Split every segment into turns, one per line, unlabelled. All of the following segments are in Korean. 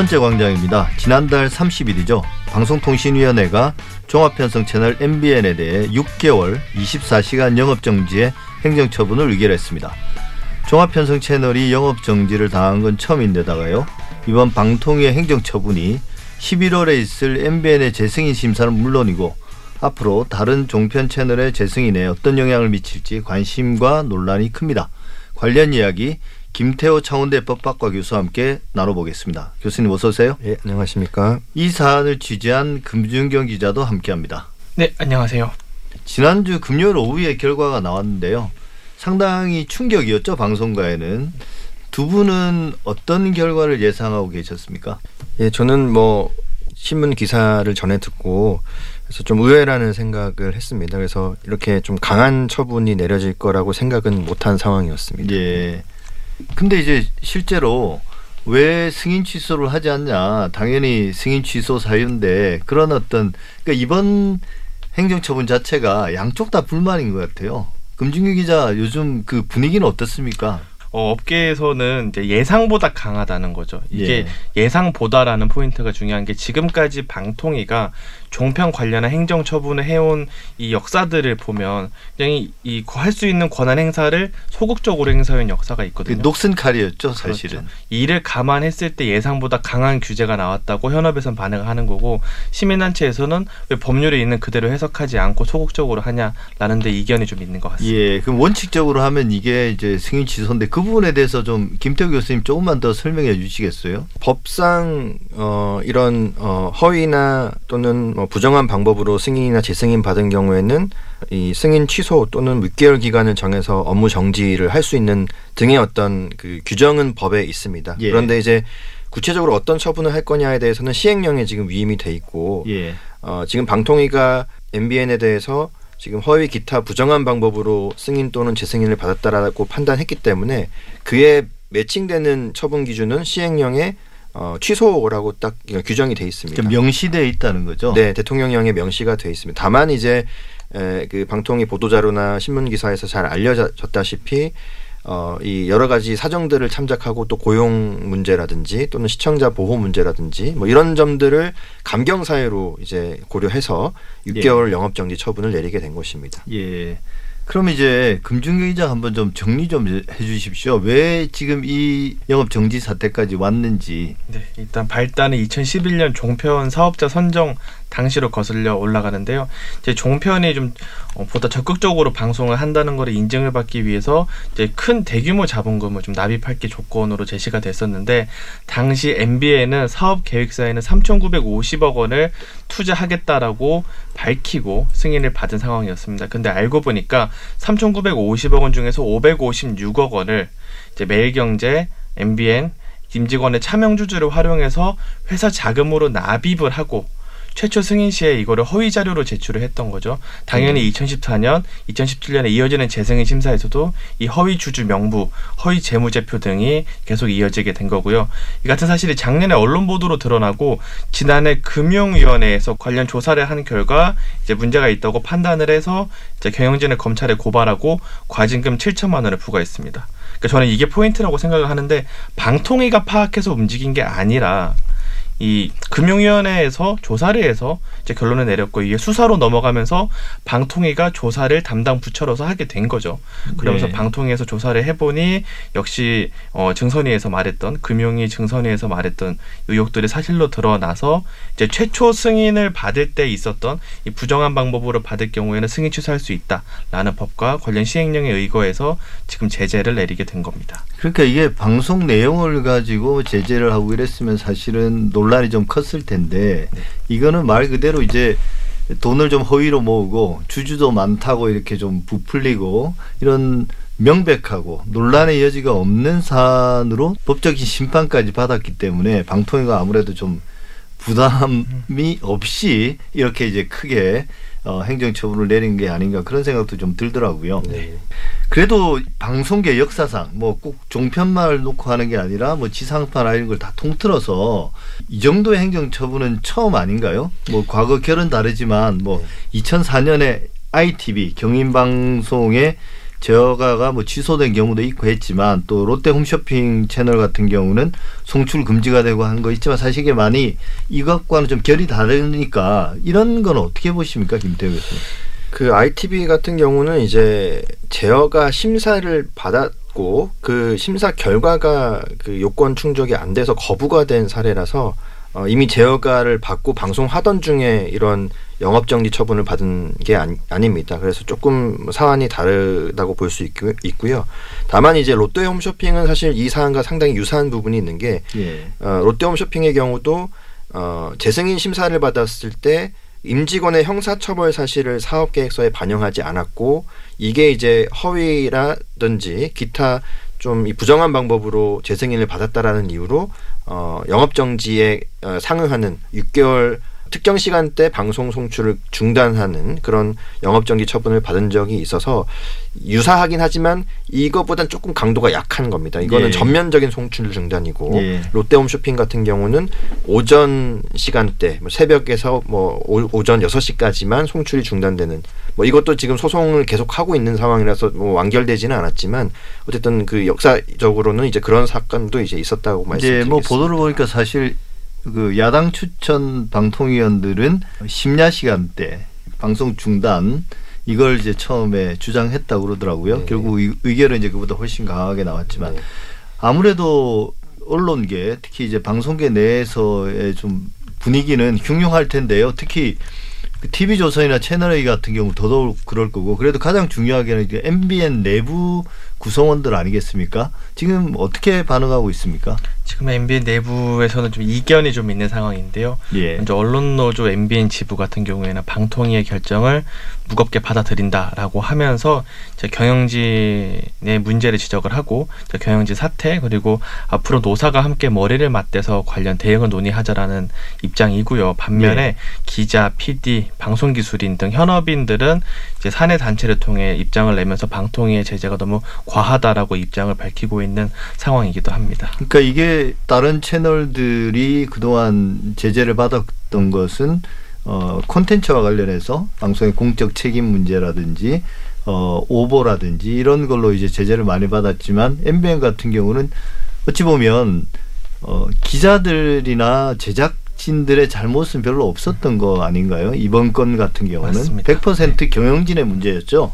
번째 광장입니다. 지난달 30일이죠. 방송통신위원회가 종합편성 채널 MBN에 대해 6개월 24시간 영업정지의 행정처분을 의결했습니다. 종합편성 채널이 영업정지를 당한 건 처음인데다가요. 이번 방통위의 행정처분이 11월에 있을 MBN의 재승인 심사는 물론이고 앞으로 다른 종편 채널의 재승인에 어떤 영향을 미칠지 관심과 논란이 큽니다. 관련 이야기 김태호 창원대 법학과 교수와 함께 나눠보겠습니다. 교수님 어서 오세요.
예, 안녕하십니까.
이 사안을 취재한 금준경 기자도 함께합니다.
네, 안녕하세요.
지난주 금요일 오후에 결과가 나왔는데요. 상당히 충격이었죠 방송가에는 두 분은 어떤 결과를 예상하고 계셨습니까?
예, 저는 뭐 신문 기사를 전해 듣고 그래서 좀 의외라는 생각을 했습니다. 그래서 이렇게 좀 강한 처분이 내려질 거라고 생각은 못한 상황이었습니다.
예. 근데 이제 실제로 왜 승인 취소를 하지 않냐? 당연히 승인 취소 사유인데 그런 어떤 그러니까 이번 행정처분 자체가 양쪽 다 불만인 것 같아요. 금준규 기자 요즘 그 분위기는 어떻습니까?
어, 업계에서는 이제 예상보다 강하다는 거죠. 이게
예.
예상보다라는 포인트가 중요한 게 지금까지 방통위가 종편 관련한 행정 처분을 해온 이 역사들을 보면 그냥 이할 수 있는 권한 행사를 소극적으로 행사한 역사가
그
있거든요.
녹슨 칼이었죠, 사실은.
그렇죠. 이를 감안했을 때 예상보다 강한 규제가 나왔다고 현업에선 반응을 하는 거고 시민단체에서는 왜 법률에 있는 그대로 해석하지 않고 소극적으로 하냐라는 데 이견이 좀 있는 것 같습니다.
예, 그럼 원칙적으로 하면 이게 이제 승인 취소인데 그 부분에 대해서 좀 김태우 교수님 조금만 더 설명해 주시겠어요?
법상 어 이런 어 허위나 또는 뭐 부정한 방법으로 승인이나 재승인 받은 경우에는 이 승인 취소 또는 6개월 기간을 정해서 업무 정지를 할 수 있는 등의 어떤 그 규정은 법에 있습니다.
예.
그런데 이제 구체적으로 어떤 처분을 할 거냐에 대해서는 시행령에 지금 위임이 돼 있고
예.
어, 지금 방통위가 MBN에 대해서 지금 허위 기타 부정한 방법으로 승인 또는 재승인을 받았다라고 판단했기 때문에 그에 매칭되는 처분 기준은 시행령에 어, 취소라고 딱 규정이 돼 있습니다.
명시되어 있다는 거죠.
네, 대통령령에 명시가 돼 있습니다. 다만 이제 에, 그 방통위 보도자료나 신문 기사에서 잘 알려졌다시피 어, 이 여러 가지 사정들을 참작하고 또 고용 문제라든지 또는 시청자 보호 문제라든지 뭐 이런 점들을 감경 사유로 이제 고려해서 6개월 영업 정지 처분을 내리게 된 것입니다.
예. 그럼 이제 기자 한번 좀 정리 좀 해주십시오. 왜 지금 이 영업 정지 사태까지 왔는지.
네, 일단 발단은 2011년 종편 사업자 선정 당시로 거슬려 올라가는데요. 이제 종편이 좀 어, 보다 적극적으로 방송을 한다는 것을 인증을 받기 위해서 이제 큰 대규모 자본금을 좀 납입할 게 조건으로 제시가 됐었는데 당시 MBN은 사업 계획사에는 3,950억 원을 투자하겠다라고 밝히고 승인을 받은 상황이었습니다. 근데 알고 보니까 3,950억 원 중에서 556억 원을 이제 매일경제, MBN, 임직원의 차명 주주를 활용해서 회사 자금으로 납입을 하고 최초 승인 시에 이거를 허위 자료로 제출을 했던 거죠. 당연히 2014년, 2017년에 이어지는 재승인 심사에서도 이 허위 주주 명부, 허위 재무제표 등이 계속 이어지게 된 거고요. 이 같은 사실이 작년에 언론 보도로 드러나고 지난해 금융위원회에서 관련 조사를 한 결과 이제 문제가 있다고 판단을 해서 이제 경영진을 검찰에 고발하고 과징금 7천만 원을 부과했습니다. 그러니까 저는 이게 포인트라고 생각을 하는데 방통위가 파악해서 움직인 게 아니라 이 금융위원회에서 조사를 해서 이제 결론을 내렸고 이게 수사로 넘어가면서 방통위가 조사를 담당 부처로서 하게 된 거죠. 그러면서
네.
방통위에서 조사를 해보니 역시 어, 증선위에서 말했던 금융위 증선위에서 말했던 의혹들이 사실로 드러나서 이제 최초 승인을 받을 때 있었던 이 부정한 방법으로 받을 경우에는 승인 취소할 수 있다라는 법과 관련 시행령에 의거해서 지금 제재를 내리게 된 겁니다.
그러니까 이게 방송 내용을 가지고 제재를 하고 이랬으면 사실은 논란이 좀 컸을 텐데 이거는 말 그대로 이제 돈을 좀 허위로 모으고 주주도 많다고 이렇게 좀 부풀리고 이런 명백하고 논란의 여지가 없는 사안으로 법적인 심판까지 받았기 때문에 방통위가 아무래도 좀 부담이 없이 이렇게 이제 크게 어, 행정 처분을 내린 게 아닌가 그런 생각도 좀 들더라고요.
네.
그래도 방송계 역사상 뭐 꼭 종편만 놓고 하는 게 아니라 뭐 지상파나 이런 걸 다 통틀어서 이 정도의 행정 처분은 처음 아닌가요? 뭐 과거 결은 다르지만 뭐 2004년에 ITV 경인방송의 제어가가 뭐 취소된 경우도 있고 했지만 또 롯데 홈쇼핑 채널 같은 경우는 송출 금지가 되고 한 거 있지만 사실 이게 많이 이것과는 좀 결이 다르니까 이런 건 어떻게 보십니까 김태우 교수님?
그 ITV 같은 경우는 이제 제어가 심사를 받았고 그 심사 결과가 그 요건 충족이 안 돼서 거부가 된 사례라서 어, 이미 제어가를 받고 방송하던 중에 이런 영업정지 처분을 받은 게 아니, 아닙니다. 그래서 조금 사안이 다르다고 볼 수 있고요. 다만 이제 롯데 홈쇼핑은 사실 이 사안과 상당히 유사한 부분이 있는 게
예.
어, 롯데 홈쇼핑의 경우도 어, 재승인 심사를 받았을 때 임직원의 형사처벌 사실을 사업계획서에 반영하지 않았고 이게 이제 허위라든지 기타 좀 이 부정한 방법으로 재승인을 받았다라는 이유로 어, 영업 정지에 어, 상응하는 6개월 특정 시간대 방송 송출을 중단하는 그런 영업정지 처분을 받은 적이 있어서 유사하긴 하지만 이것보단 조금 강도가 약한 겁니다. 이거는
예.
전면적인 송출 중단이고
예.
롯데홈쇼핑 같은 경우는 오전 시간대 뭐 새벽에서 뭐 오- 오전 6시까지만 송출이 중단되는 뭐 이것도 지금 소송을 계속 하고 있는 상황이라서 뭐 완결되지는 않았지만 어쨌든 그 역사적으로는 이제 그런 사건도 이제 있었다고 말씀드리겠습니다.
뭐 보도를 보니까 사실 그 야당 추천 방통위원들은 심야 시간대 방송 중단 이걸 이제 처음에 주장했다고 그러더라고요.
네.
결국 의- 의결은 이제 그보다 훨씬 강하게 나왔지만
네.
아무래도 언론계 특히 이제 방송계 내에서의 좀 분위기는 흉흉할 텐데요. 특히 그 TV 조선이나 채널 A 같은 경우 더더욱 그럴 거고 그래도 가장 중요하게는 그 MBN 내부 구성원들 아니겠습니까? 지금 어떻게 반응하고 있습니까?
지금 MBN 내부에서는 좀 이견이 좀 있는 상황인데요.
예.
먼저 언론 노조 MBN 지부 같은 경우에는 방통위의 결정을 무겁게 받아들인다라고 하면서 경영진의 문제를 지적을 하고 경영진 사태 그리고 앞으로 노사가 함께 머리를 맞대서 관련 대응을 논의하자라는 입장이고요. 반면에
네.
기자, PD, 방송 기술인 등 현업인들은 이제 사내 단체를 통해 입장을 내면서 방통위의 제재가 너무 과하다라고 입장을 밝히고 있는 상황이기도 합니다.
그러니까 이게 다른 채널들이 그동안 제재를 받았던 것은 어 콘텐츠와 관련해서 방송의 공적 책임 문제라든지 어 오보라든지 이런 걸로 이제 제재를 많이 받았지만 MBN 같은 경우는 어찌 보면 어 기자들이나 제작진들의 잘못은 별로 없었던 거 아닌가요? 이번 건 같은 경우는
맞습니다.
100% 경영진의 문제였죠.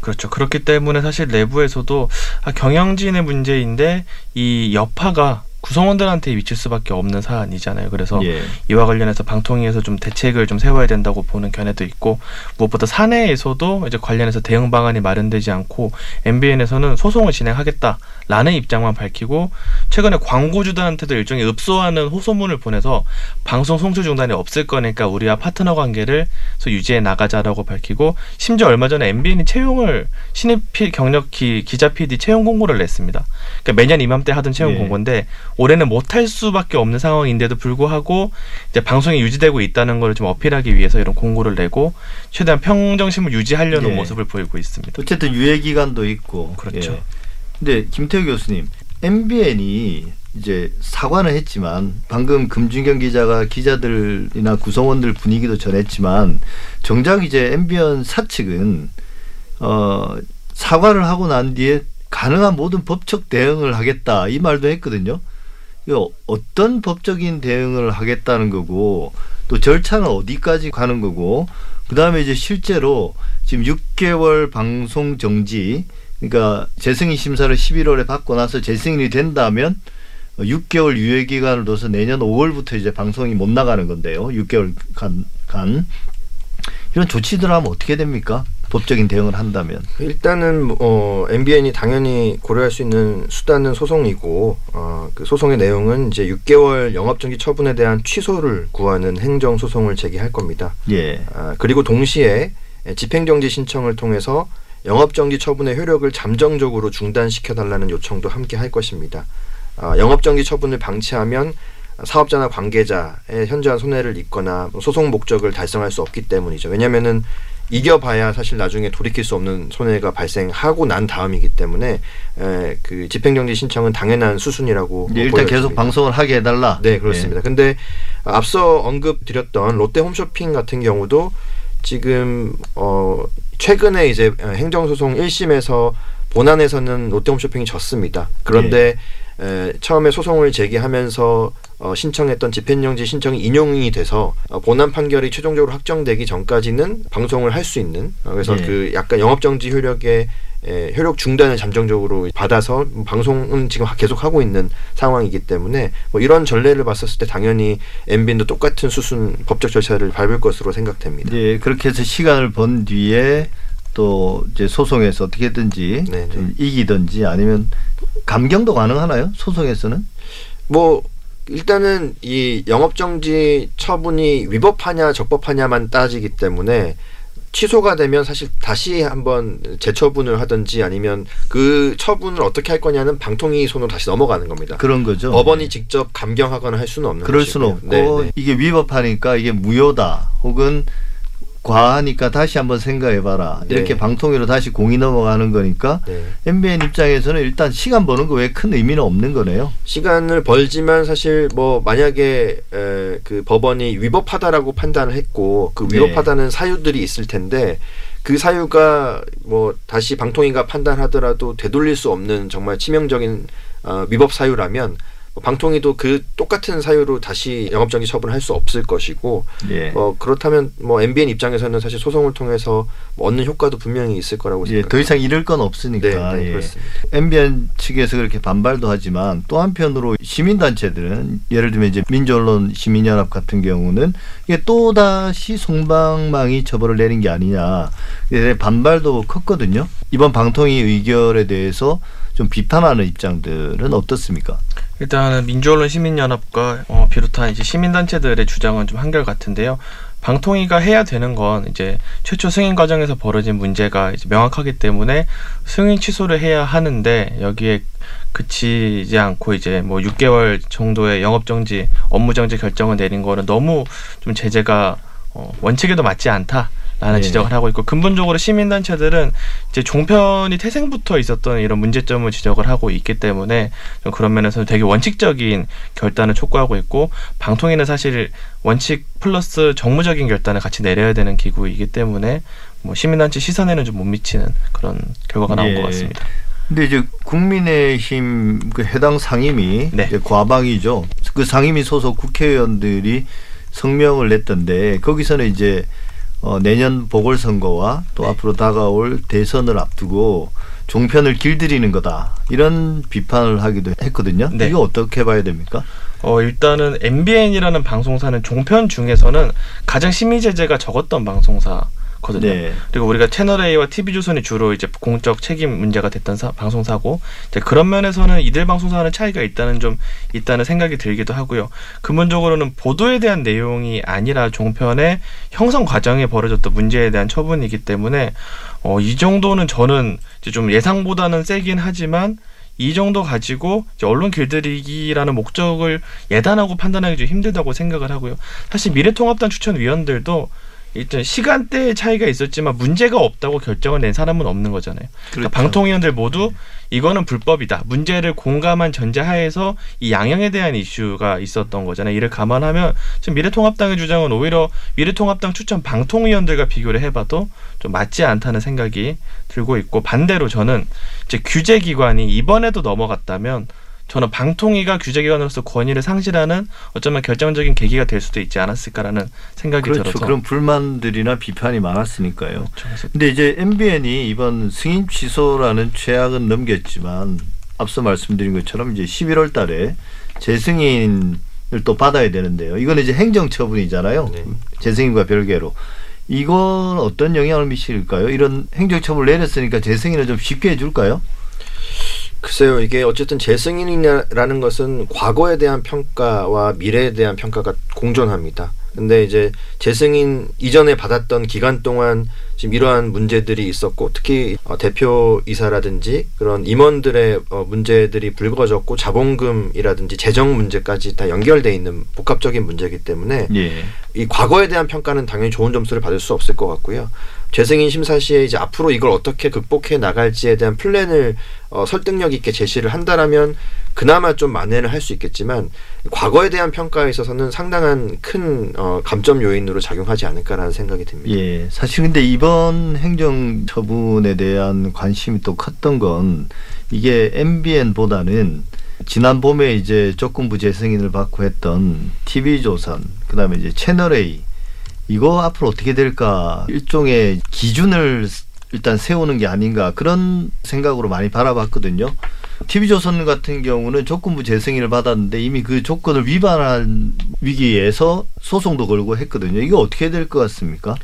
그렇죠. 그렇기 때문에 사실 내부에서도 아, 경영진의 문제인데 이 여파가 구성원들한테 미칠 수밖에 없는 사안이잖아요. 그래서
예.
이와 관련해서 방통위에서 좀 대책을 좀 세워야 된다고 보는 견해도 있고 무엇보다 사내에서도 이제 관련해서 대응 방안이 마련되지 않고 MBN에서는 소송을 진행하겠다라는 입장만 밝히고 최근에 광고주들한테도 일종의 읍소하는 호소문을 보내서 방송 송출 중단이 없을 거니까 우리와 파트너 관계를 서 유지해 나가자라고 밝히고 심지어 얼마 전에 MBN이 채용을 신입 피- 경력 기, 기자 PD 채용 공고를 냈습니다. 그러니까 매년 이맘때 하던 채용
예.
공고인데 올해는 못할 수밖에 없는 상황인데도 불구하고 이제 방송이 유지되고 있다는 걸 좀 어필하기 위해서 이런 공고를 내고 최대한 평정심을 유지하려는
예.
모습을 보이고 있습니다.
어쨌든 유예 기간도 있고.
그렇죠.
예. 근데 김태우 교수님, MBN이 이제 사과는 했지만 방금 금준경 기자가 기자들이나 구성원들 분위기도 전했지만 정작 이제 MBN 사측은 어 사과를 하고 난 뒤에 가능한 모든 법적 대응을 하겠다 이 말도 했거든요. 어떤 법적인 대응을 하겠다는 거고 또 절차는 어디까지 가는 거고 그다음에 이제 실제로 지금 6개월 방송 정지 그러니까 재승인 심사를 11월에 받고 나서 재승인이 된다면 6개월 유예 기간을 둬서 내년 5월부터 이제 방송이 못 나가는 건데요. 6개월 간, 간. 이런 조치들 하면 어떻게 됩니까? 법적인 대응을 한다면.
일단은 어, MBN이 당연히 고려할 수 있는 수단은 소송이고 어, 그 소송의 내용은 이제 6개월 영업정지 처분에 대한 취소를 구하는 행정 소송을 제기할 겁니다.
예.
아, 그리고 동시에 집행정지 신청을 통해서 영업정지 처분의 효력을 잠정적으로 중단시켜 달라는 요청도 함께 할 것입니다. 아, 영업정지 처분을 방치하면 사업자나 관계자의 현저한 손해를 입거나 뭐 소송 목적을 달성할 수 없기 때문이죠. 왜냐하면은 이겨봐야 사실 나중에 돌이킬 수 없는 손해가 발생하고 난 다음이기 때문에 에, 그 집행정지 신청은 당연한 수순이라고
이제 일단 계속
보여집니다.
방송을 하게 해달라.
네, 그렇습니다. 근데 앞서 언급드렸던 롯데 홈쇼핑 같은 경우도 지금 어 최근에 이제 행정소송 1심에서 본안에서는 롯데홈쇼핑이 졌습니다. 그런데 에, 처음에 소송을 제기하면서 어, 신청했던 집행정지 신청이 인용이 돼서 어, 본안 판결이 최종적으로 확정되기 전까지는 방송을 할 수 있는 어, 그래서
예.
그 약간 영업정지 효력의 에, 효력 중단을 잠정적으로 받아서 방송은 지금 계속 하고 있는 상황이기 때문에 뭐 이런 전례를 봤었을 때 당연히 엠빈도 똑같은 수순 법적 절차를 밟을 것으로 생각됩니다.
이제 그렇게 해서 시간을 번 뒤에 또 이제 소송에서 어떻게든지
네네.
좀 이기든지 아니면 감경도 가능하나요? 소송에서는?
뭐 일단은 이 영업정지 처분이 위법하냐 적법하냐만 따지기 때문에 취소가 되면 사실 다시 한번 재처분을 하든지 아니면 그 처분을 어떻게 할 거냐는 방통위 손으로 다시 넘어가는 겁니다.
그런 거죠.
법원이 직접 감경하거나 할 수는 없는
그럴 수는
것이고요.
없고
네, 네.
이게 위법하니까 이게 무효다 혹은 과하니까 다시 한번 생각해봐라 이렇게
네.
방통위로 다시 공이 넘어가는 거니까
네.
MBN 입장에서는 일단 시간 버는 거 외에 큰 의미는 없는 거네요.
시간을 벌지만 사실 뭐 만약에 에, 그 법원이 위법하다라고 판단을 했고 그
네.
위법하다는 사유들이 있을 텐데 그 사유가 뭐 다시 방통위가 판단하더라도 되돌릴 수 없는 정말 치명적인 어, 위법 사유라면 뭐 방통위도 그 똑같은 사유로 다시 영업정지 처분을 할 수 없을 것이고
예.
뭐 그렇다면 뭐 MBN 입장에서는 사실 소송을 통해서 뭐 얻는 효과도 분명히 있을 거라고
예,
생각합니다.
더 이상 잃을 건 없으니까.
네, 네,
예.
그렇습니다.
MBN 측에서 그렇게 반발도 하지만 또 한편으로 시민단체들은 예를 들면 이제 민주언론 시민연합 같은 경우는 이게 또 다시 송방망이 처벌을 내린 게 아니냐 반발도 컸거든요. 이번 방통위 의결에 대해서 좀 비판하는 입장들은 어떻습니까?
일단은 민주언론 시민연합과 어, 비롯한 이제 시민단체들의 주장은 좀 한결 같은데요. 방통위가 해야 되는 건 이제 최초 승인 과정에서 벌어진 문제가 이제 명확하기 때문에 승인 취소를 해야 하는데 여기에 그치지 않고 이제 뭐 6개월 정도의 영업 정지, 업무 정지 결정을 내린 거는 너무 좀 제재가 어, 원칙에도 맞지 않다. 라는
네.
지적을 하고 있고 근본적으로 시민단체들은 이제 종편이 태생부터 있었던 이런 문제점을 지적을 하고 있기 때문에 좀 그런 면에서는 되게 원칙적인 결단을 촉구하고 있고 방통위는 사실 원칙 플러스 정무적인 결단을 같이 내려야 되는 기구이기 때문에 뭐 시민단체 시선에는 좀 못 미치는 그런 결과가 나온
예.
것 같습니다.
근데 이제 국민의힘 그 해당 상임위
네.
과방이죠. 그 상임위 소속 국회의원들이 성명을 냈던데 거기서는 이제 어, 내년 보궐선거와 또
네.
앞으로 다가올 대선을 앞두고 종편을 길들이는 거다 이런 비판을 하기도 했거든요.
네.
이거 어떻게 봐야 됩니까?
어 일단은 MBN이라는 방송사는 종편 중에서는 가장 심의 제재가 적었던 방송사 거든요.
네.
그리고 우리가 채널 A와 TV 조선이 주로 이제 공적 책임 문제가 됐던 사- 방송사고 그런 면에서는 이들 방송사는 차이가 있다는 좀 있다는 생각이 들기도 하고요. 근본적으로는 보도에 대한 내용이 아니라 종편의 형성 과정에 벌어졌던 문제에 대한 처분이기 때문에 어, 이 정도는 저는 이제 좀 예상보다는 세긴 하지만 이 정도 가지고 이제 언론 길들이기라는 목적을 예단하고 판단하기 좀 힘들다고 생각을 하고요. 사실 미래통합당 추천위원들도 일단 시간대의 차이가 있었지만 문제가 없다고 결정을 낸 사람은 없는 거잖아요. 그러니까
그렇죠.
방통위원들 모두 이거는 불법이다. 문제를 공감한 전제하에서 이 양형에 대한 이슈가 있었던 거잖아요. 이를 감안하면 지금 미래통합당의 주장은 오히려 미래통합당 추천 방통위원들과 비교를 해봐도 좀 맞지 않다는 생각이 들고 있고 반대로 저는 이제 규제기관이 이번에도 넘어갔다면 저는 방통위가 규제기관으로서 권위를 상실하는 어쩌면 결정적인 계기가 될 수도 있지 않았을까라는 생각이
그렇죠.
들어서
그런 불만들이나 비판이 많았으니까요.
그래서
근데 이제 MBN이 이번 승인 취소라는 최악은 넘겼지만 앞서 말씀드린 것처럼 이제 11월 달에 재승인을 또 받아야 되는데요. 이건 이제 행정 처분이잖아요.
네.
재승인과 별개로. 이건 어떤 영향을 미칠까요? 이런 행정 처분을 내렸으니까 재승인을 좀 쉽게 해줄까요?
글쎄요, 이게 어쨌든 재승인이라는 것은 과거에 대한 평가와 미래에 대한 평가가 공존합니다. 근데 이제 재승인 이전에 받았던 기간 동안 지금 이러한 문제들이 있었고 특히 어, 대표 이사라든지 그런 임원들의 어, 문제들이 불거졌고 자본금이라든지 재정 문제까지 다 연결돼 있는 복합적인 문제이기 때문에
예.
이 과거에 대한 평가는 당연히 좋은 점수를 받을 수 없을 것 같고요. 재승인 심사 시에 이제 앞으로 이걸 어떻게 극복해 나갈지에 대한 플랜을 어, 설득력 있게 제시를 한다라면 그나마 좀 만회를 할 수 있겠지만 과거에 대한 평가에 있어서는 상당한 큰 어, 감점 요인으로 작용하지 않을까라는 생각이 듭니다.
예, 사실 근데 이번 행정 처분에 대한 관심이 또 컸던 건 이게 MBN보다는 지난 봄에 이제 조건부 재승인을 받고 했던 TV조선, 그다음에 이제 채널 A 이거 앞으로 어떻게 될까 일종의 기준을 일단 세우는 게 아닌가 그런 생각으로 많이 바라봤거든요. TV조선 같은 경우는 조건부 재승인을 받았는데 이미 그 조건을 위반한 위기에서 소송도 걸고 했거든요. 이거 어떻게 될 것 같습니까?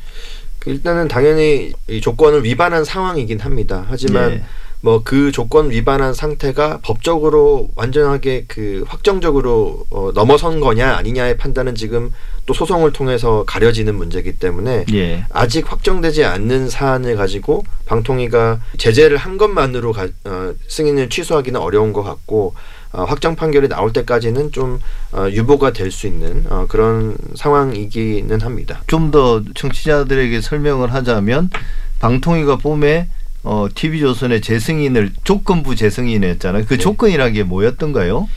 그 일단은 당연히 이 조건을 위반한 상황이긴 합니다. 하지만
예.
뭐 그 조건 위반한 상태가 법적으로 완전하게 그 확정적으로 어, 넘어선 거냐 아니냐의 판단은 지금 또 소송을 통해서 가려지는 문제이기 때문에
예.
아직 확정되지 않는 사안을 가지고 방통위가 제재를 한 것만으로 가, 어, 승인을 취소하기는 어려운 것 같고 어, 확정 판결이 나올 때까지는 좀 어, 유보가 될 수 있는 어, 그런 상황이기는 합니다.
좀 더 청취자들에게 설명을 하자면 방통위가 봄에 어, TV조선의 재승인을 조건부 재승인했잖아요. 그
네.
조건이라는 게 뭐였던가요?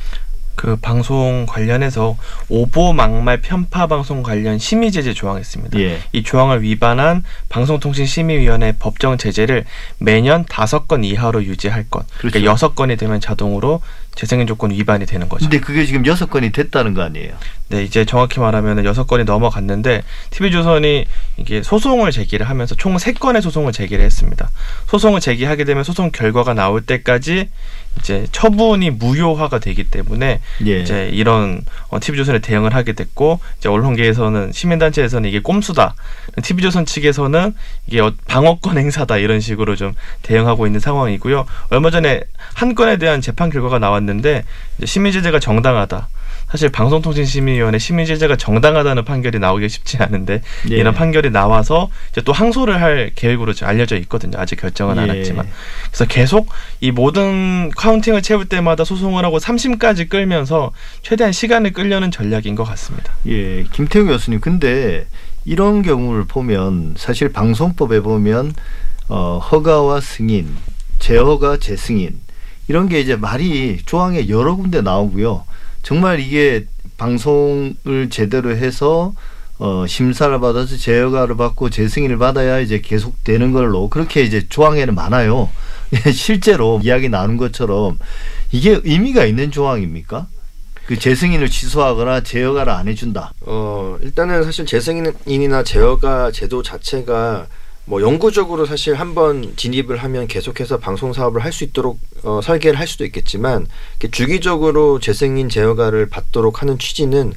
그 방송 관련해서 오보 막말 편파 방송 관련 심의 제재 조항이 있습니다.
예.
이 조항을 위반한 방송통신심의위원회 법정 제재를 매년 다섯 건 이하로 유지할 것.
그렇죠.
그러니까 여섯 건이 되면 자동으로 재승인 조건 위반이 되는 거죠.
근데 그게 지금 여섯 건이 됐다는 거 아니에요?
네, 이제 정확히 말하면 여섯 건이 넘어갔는데 TV조선이 이게 소송을 제기를 하면서 총 세 건의 소송을 제기를 했습니다. 소송을 제기하게 되면 소송 결과가 나올 때까지 이제 처분이 무효화가 되기 때문에
예.
이제 이런 어, TV조선에 대응을 하게 됐고 이제 언론계에서는 시민단체에서는 이게 꼼수다, TV조선 측에서는 이게 어- 방어권 행사다 이런 식으로 좀 대응하고 있는 상황이고요. 얼마 전에 한 건에 대한 재판 결과가 나왔는데 이제 심의 제재가 정당하다. 사실 방송통신심의위원회 심의 제재가 정당하다는 판결이 나오기 쉽지 않은데
예.
이런 판결이 나와서 이제 또 항소를 할 계획으로 알려져 있거든요. 아직 결정은 안
예.
했지만 그래서 계속 이 모든 카운팅을 채울 때마다 소송을 하고 3심까지 끌면서 최대한 시간을 끌려는 전략인 것 같습니다.
예, 김태우 교수님. 근데 이런 경우를 보면 사실 방송법에 보면 어, 허가와 승인, 재허가, 재승인 이런 게 이제 말이 조항에 여러 군데 나오고요. 정말 이게 방송을 제대로 해서 어, 심사를 받아서 재허가를 받고 재승인을 받아야 이제 계속 되는 걸로 그렇게 이제 조항에는 많아요. 실제로 이야기 나눈 것처럼 이게 의미가 있는 조항입니까? 그 재승인을 취소하거나 재허가를 안 해준다.
어, 일단은 사실 재승인이나 제어가 제도 자체가 뭐 영구적으로 사실 한번 진입을 하면 계속해서 방송 사업을 할 수 있도록 어, 설계를 할 수도 있겠지만 주기적으로 재승인 제어가를 받도록 하는 취지는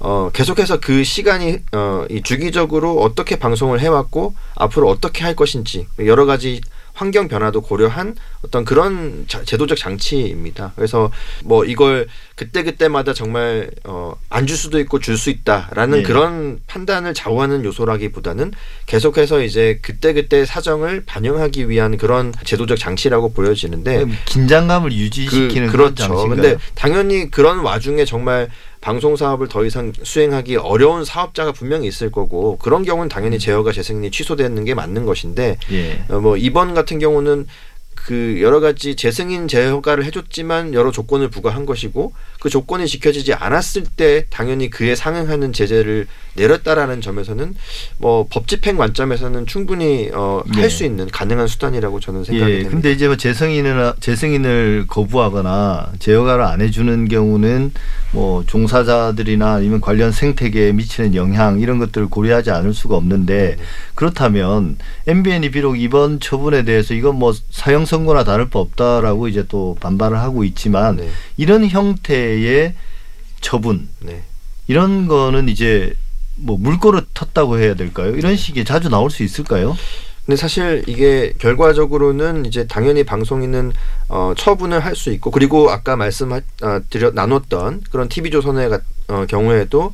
어, 계속해서 그 시간이 어, 이 주기적으로 어떻게 방송을 해왔고 앞으로 어떻게 할 것인지 여러 가지 환경 변화도 고려한 어떤 그런 자- 제도적 장치입니다. 그래서 뭐 이걸 그때 그때마다 정말 어, 안 줄 수도 있고 줄 수 있다라는
네.
그런 판단을 좌우하는 요소라기보다는 계속해서 이제 그때 그때 사정을 반영하기 위한 그런 제도적 장치라고 보여지는데
긴장감을 유지시키는
그, 그렇죠. 근데 당연히 그런 와중에 정말 방송 사업을 더 이상 수행하기 어려운 사업자가 분명히 있을 거고 그런 경우는 당연히 제어가 재승인이 취소되는 게 맞는 것인데
예.
어, 뭐 이번 같은 경우는 그 여러 가지 재승인 재허가를 해줬지만 여러 조건을 부과한 것이고 그 조건이 지켜지지 않았을 때 당연히 그에 상응하는 제재를 내렸다라는 점에서는 뭐 법 집행 관점에서는 충분히 어,
네.
할수 있는 가능한 수단이라고 저는 생각이
예.
됩니다.
근데 이제 뭐 재승인을 재승인을 거부하거나 재허가를 안 해주는 경우는 뭐 종사자들이나 아니면 관련 생태계에 미치는 영향 이런 것들을 고려하지 않을 수가 없는데
네.
그렇다면 MBN이 비록 이번 처분에 대해서 이건 뭐 사형 선고나 다를 바 없다라고 이제 또 반발을 하고 있지만
네.
이런 형태의 처분
네.
이런 거는 이제 뭐 물꼬를 텄다고 해야 될까요? 이런 식이 자주 나올 수 있을까요?
근데 사실 이게 결과적으로는 이제 당연히 방송인은 어, 처분을 할 수 있고 그리고 아까 말씀 어, 드려 나눴던 그런 TV 조선의 가- 어, 경우에도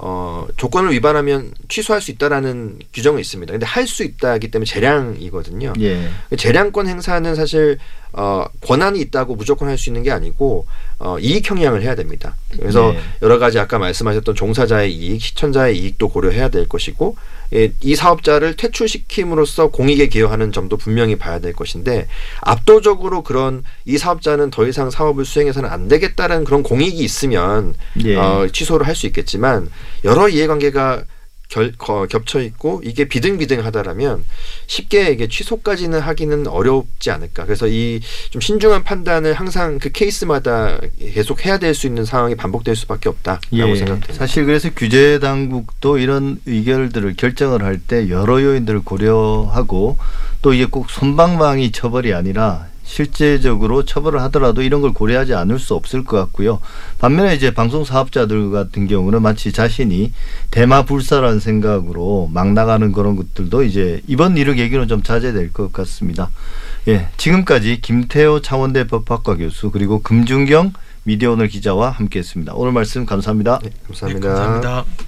어, 조건을 위반하면 취소할 수 있다라는 규정이 있습니다. 근데 할 수 있다기 때문에 재량이거든요.
예.
재량권 행사는 사실 어, 권한이 있다고 무조건 할 수 있는 게 아니고 어, 이익 형량을 해야 됩니다. 그래서
네.
여러 가지 아까 말씀하셨던 종사자의 이익, 시청자의 이익도 고려해야 될 것이고 예, 이 사업자를 퇴출시킴으로써 공익에 기여하는 점도 분명히 봐야 될 것인데 압도적으로 그런 이 사업자는 더 이상 사업을 수행해서는 안 되겠다는 그런 공익이 있으면
예.
어, 취소를 할 수 있겠지만 여러 이해관계가 결, 거, 겹쳐 있고 이게 비등비등하다라면 쉽게 이게 취소까지는 하기는 어렵지 않을까. 그래서 이 좀 신중한 판단을 항상 그 케이스마다 계속 해야 될 수 있는 상황이 반복될 수밖에 없다라고
예,
생각됩니다.
사실 그래서 규제 당국도 이런 의결들을 결정을 할 때 여러 요인들을 고려하고 또 이게 꼭 손방망이 처벌이 아니라 실제적으로 처벌을 하더라도 이런 걸 고려하지 않을 수 없을 것 같고요. 반면에 이제 방송 사업자들 같은 경우는 마치 자신이 대마 불사라는 생각으로 막 나가는 그런 것들도 이제 이번 일을 계기로 좀 자제될 것 같습니다. 예, 지금까지 김태호 창원대 법학과 교수 그리고 금준경 미디어 오늘 기자와 함께했습니다. 오늘 말씀 감사합니다.
네,
네,
감사합니다.
감사합니다.